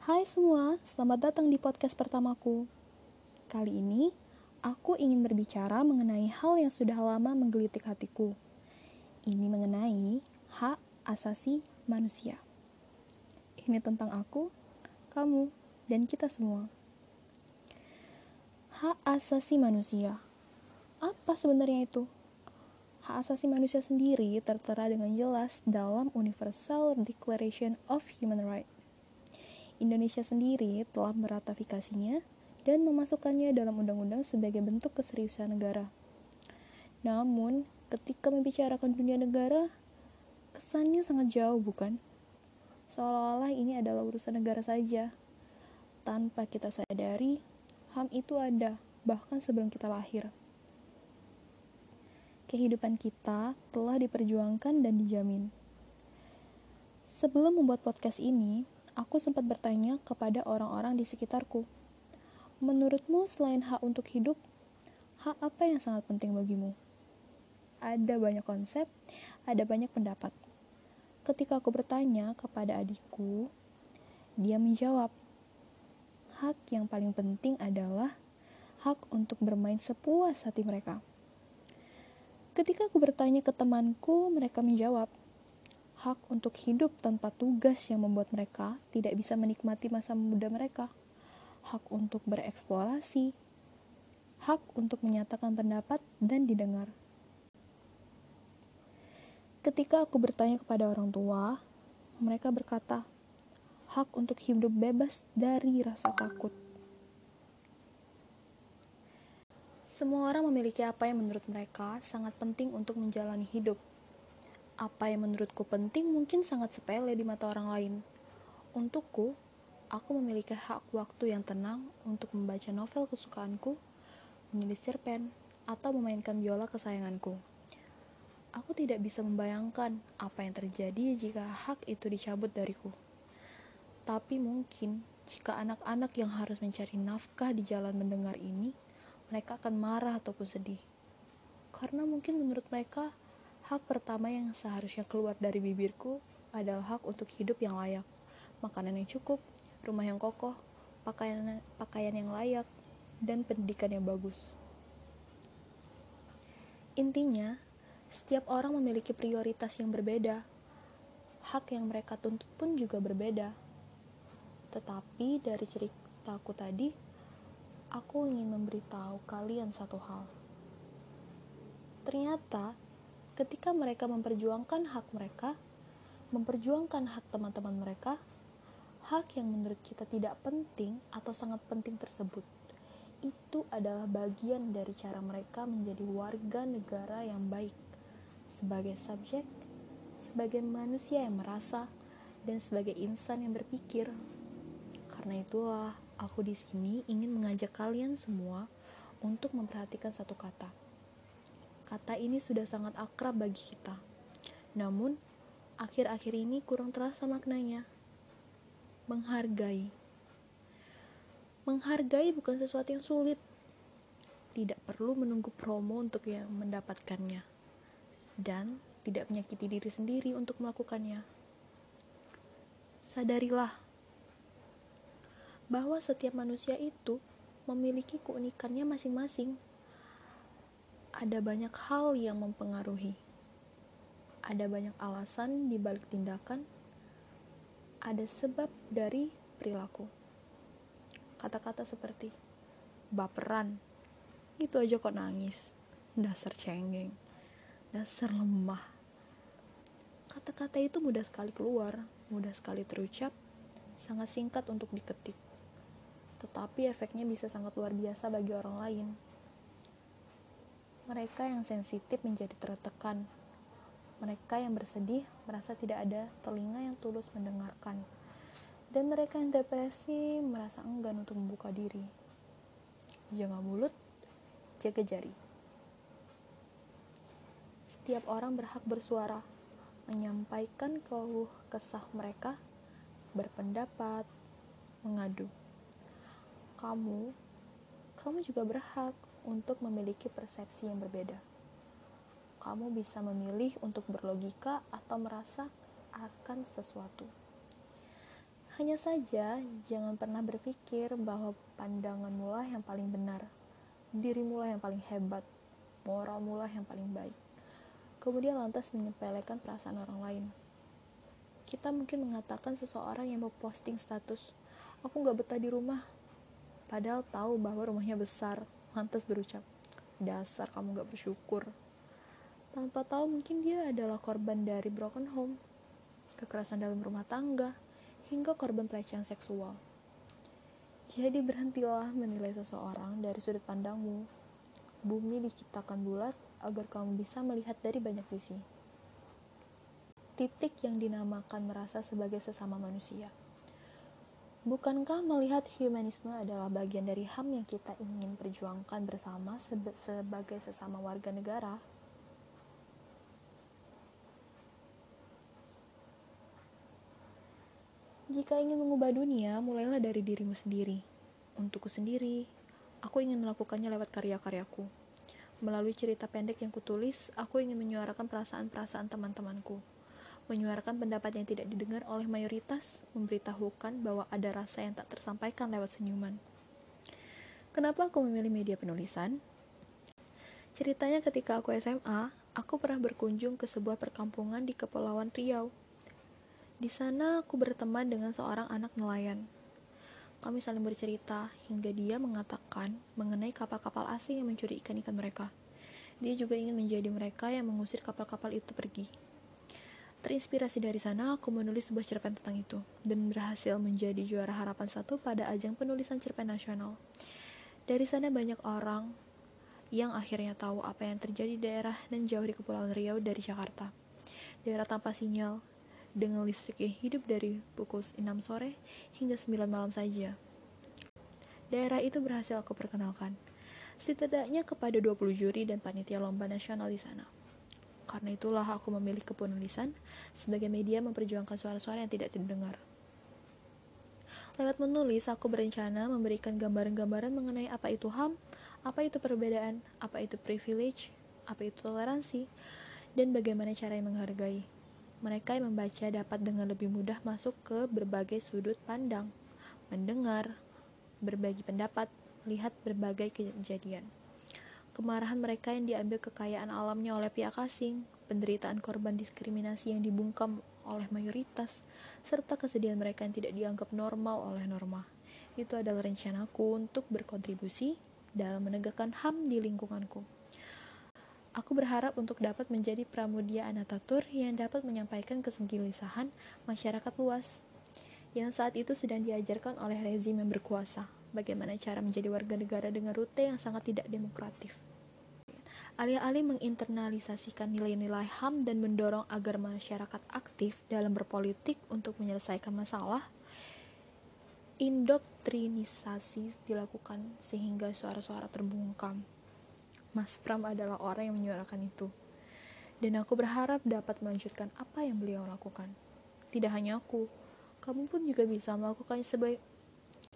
Hai semua, selamat datang di podcast pertamaku. Kali ini, aku ingin berbicara mengenai hal yang sudah lama menggelitik hatiku. Ini mengenai hak asasi manusia. Ini tentang aku, kamu, dan kita semua. Hak asasi manusia. Apa sebenarnya itu? Hak asasi manusia sendiri tertera dengan jelas dalam Universal Declaration of Human Rights Indonesia sendiri telah meratifikasinya dan memasukkannya dalam undang-undang sebagai bentuk keseriusan negara. Namun, ketika membicarakan dunia negara, kesannya sangat jauh, bukan? Seolah-olah ini adalah urusan negara saja. Tanpa kita sadari, HAM itu ada, bahkan sebelum kita lahir. Kehidupan kita telah diperjuangkan dan dijamin. Sebelum membuat podcast ini, aku sempat bertanya kepada orang-orang di sekitarku. Menurutmu selain hak untuk hidup, hak apa yang sangat penting bagimu? Ada banyak konsep, ada banyak pendapat. Ketika aku bertanya kepada adikku, dia menjawab, hak yang paling penting adalah hak untuk bermain sepuas hati mereka. Ketika aku bertanya ke temanku, mereka menjawab, hak untuk hidup tanpa tugas yang membuat mereka tidak bisa menikmati masa muda mereka, hak untuk bereksplorasi, hak untuk menyatakan pendapat dan didengar. Ketika aku bertanya kepada orang tua, mereka berkata, hak untuk hidup bebas dari rasa takut. Semua orang memiliki apa yang menurut mereka sangat penting untuk menjalani hidup apa yang menurutku penting mungkin sangat sepele di mata orang lain. Untukku, aku memiliki hak waktu yang tenang untuk membaca novel kesukaanku, menulis cerpen, atau memainkan biola kesayanganku. Aku tidak bisa membayangkan apa yang terjadi jika hak itu dicabut dariku. Tapi mungkin jika anak-anak yang harus mencari nafkah di jalan mendengar ini, mereka akan marah ataupun sedih. Karena mungkin menurut mereka Hak pertama yang seharusnya keluar dari bibirku adalah hak untuk hidup yang layak, makanan yang cukup, rumah yang kokoh, pakaian, pakaian yang layak, dan pendidikan yang bagus. Intinya, setiap orang memiliki prioritas yang berbeda. Hak yang mereka tuntut pun juga berbeda. Tetapi dari ceritaku tadi, aku ingin memberitahu kalian satu hal. Ternyata ketika mereka memperjuangkan hak mereka, memperjuangkan hak teman-teman mereka, hak yang menurut kita tidak penting atau sangat penting tersebut, itu adalah bagian dari cara mereka menjadi warga negara yang baik, sebagai subjek, sebagai manusia yang merasa, dan sebagai insan yang berpikir. Karena itulah, aku di sini ingin mengajak kalian semua untuk memperhatikan satu kata Kata ini sudah sangat akrab bagi kita. Namun, akhir-akhir ini kurang terasa maknanya. Menghargai. Menghargai bukan sesuatu yang sulit. Tidak perlu menunggu promo untuk yang mendapatkannya. Dan tidak menyakiti diri sendiri untuk melakukannya. Sadarilah bahwa setiap manusia itu memiliki keunikannya masing-masing ada banyak hal yang mempengaruhi. Ada banyak alasan di balik tindakan. Ada sebab dari perilaku. Kata-kata seperti baperan. Itu aja kok nangis. Dasar cengeng. Dasar lemah. Kata-kata itu mudah sekali keluar, mudah sekali terucap, sangat singkat untuk diketik. Tetapi efeknya bisa sangat luar biasa bagi orang lain mereka yang sensitif menjadi tertekan. Mereka yang bersedih merasa tidak ada telinga yang tulus mendengarkan. Dan mereka yang depresi merasa enggan untuk membuka diri. Jaga mulut, jaga jari. Setiap orang berhak bersuara, menyampaikan keluh kesah mereka, berpendapat, mengadu. Kamu, kamu juga berhak untuk memiliki persepsi yang berbeda. Kamu bisa memilih untuk berlogika atau merasa akan sesuatu. Hanya saja, jangan pernah berpikir bahwa pandanganmu lah yang paling benar, dirimu lah yang paling hebat, moralmu lah yang paling baik. Kemudian lantas menyepelekan perasaan orang lain. Kita mungkin mengatakan seseorang yang mau posting status, aku gak betah di rumah, padahal tahu bahwa rumahnya besar, lantas berucap, dasar kamu gak bersyukur. Tanpa tahu mungkin dia adalah korban dari broken home, kekerasan dalam rumah tangga, hingga korban pelecehan seksual. Jadi berhentilah menilai seseorang dari sudut pandangmu. Bumi diciptakan bulat agar kamu bisa melihat dari banyak sisi. Titik yang dinamakan merasa sebagai sesama manusia. Bukankah melihat humanisme adalah bagian dari HAM yang kita ingin perjuangkan bersama sebagai sesama warga negara? Jika ingin mengubah dunia, mulailah dari dirimu sendiri. Untukku sendiri, aku ingin melakukannya lewat karya-karyaku. Melalui cerita pendek yang kutulis, aku ingin menyuarakan perasaan-perasaan teman-temanku. Menyuarakan pendapat yang tidak didengar oleh mayoritas, memberitahukan bahwa ada rasa yang tak tersampaikan lewat senyuman. Kenapa aku memilih media penulisan? Ceritanya ketika aku SMA, aku pernah berkunjung ke sebuah perkampungan di Kepulauan Riau di sana aku berteman dengan seorang anak nelayan. Kami saling bercerita hingga dia mengatakan mengenai kapal-kapal asing yang mencuri ikan-ikan mereka. Dia juga ingin menjadi mereka yang mengusir kapal-kapal itu pergi. Terinspirasi dari sana, aku menulis sebuah cerpen tentang itu dan berhasil menjadi juara harapan satu pada ajang penulisan cerpen nasional. Dari sana banyak orang yang akhirnya tahu apa yang terjadi di daerah dan jauh di Kepulauan Riau dari Jakarta. Daerah tanpa sinyal, dengan listrik yang hidup dari pukul 6 sore hingga 9 malam saja. Daerah itu berhasil aku perkenalkan, setidaknya kepada 20 juri dan panitia lomba nasional di sana. Karena itulah aku memilih kepenulisan sebagai media memperjuangkan suara-suara yang tidak terdengar. Lewat menulis, aku berencana memberikan gambaran-gambaran mengenai apa itu HAM, apa itu perbedaan, apa itu privilege, apa itu toleransi, dan bagaimana cara yang menghargai mereka yang membaca dapat dengan lebih mudah masuk ke berbagai sudut pandang, mendengar, berbagi pendapat, melihat berbagai kejadian. Kemarahan mereka yang diambil kekayaan alamnya oleh pihak asing, penderitaan korban diskriminasi yang dibungkam oleh mayoritas, serta kesedihan mereka yang tidak dianggap normal oleh norma. Itu adalah rencanaku untuk berkontribusi dalam menegakkan HAM di lingkunganku. Aku berharap untuk dapat menjadi pramudia anatatur yang dapat menyampaikan kesegilisahan masyarakat luas yang saat itu sedang diajarkan oleh rezim yang berkuasa. Bagaimana cara menjadi warga negara dengan rute yang sangat tidak demokratif. Alih-alih menginternalisasikan nilai-nilai HAM dan mendorong agar masyarakat aktif dalam berpolitik untuk menyelesaikan masalah, indoktrinisasi dilakukan sehingga suara-suara terbungkam. Mas Pram adalah orang yang menyuarakan itu. Dan aku berharap dapat melanjutkan apa yang beliau lakukan. Tidak hanya aku, kamu pun juga bisa melakukannya sebaik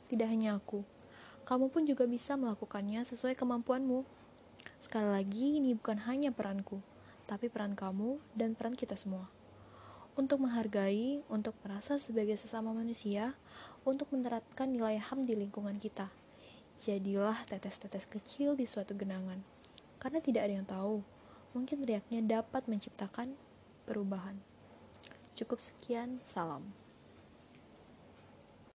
tidak hanya aku. Kamu pun juga bisa melakukannya sesuai kemampuanmu. Sekali lagi, ini bukan hanya peranku, tapi peran kamu dan peran kita semua. Untuk menghargai, untuk merasa sebagai sesama manusia, untuk menerapkan nilai HAM di lingkungan kita. Jadilah tetes-tetes kecil di suatu genangan karena tidak ada yang tahu. Mungkin riaknya dapat menciptakan perubahan. Cukup sekian, salam.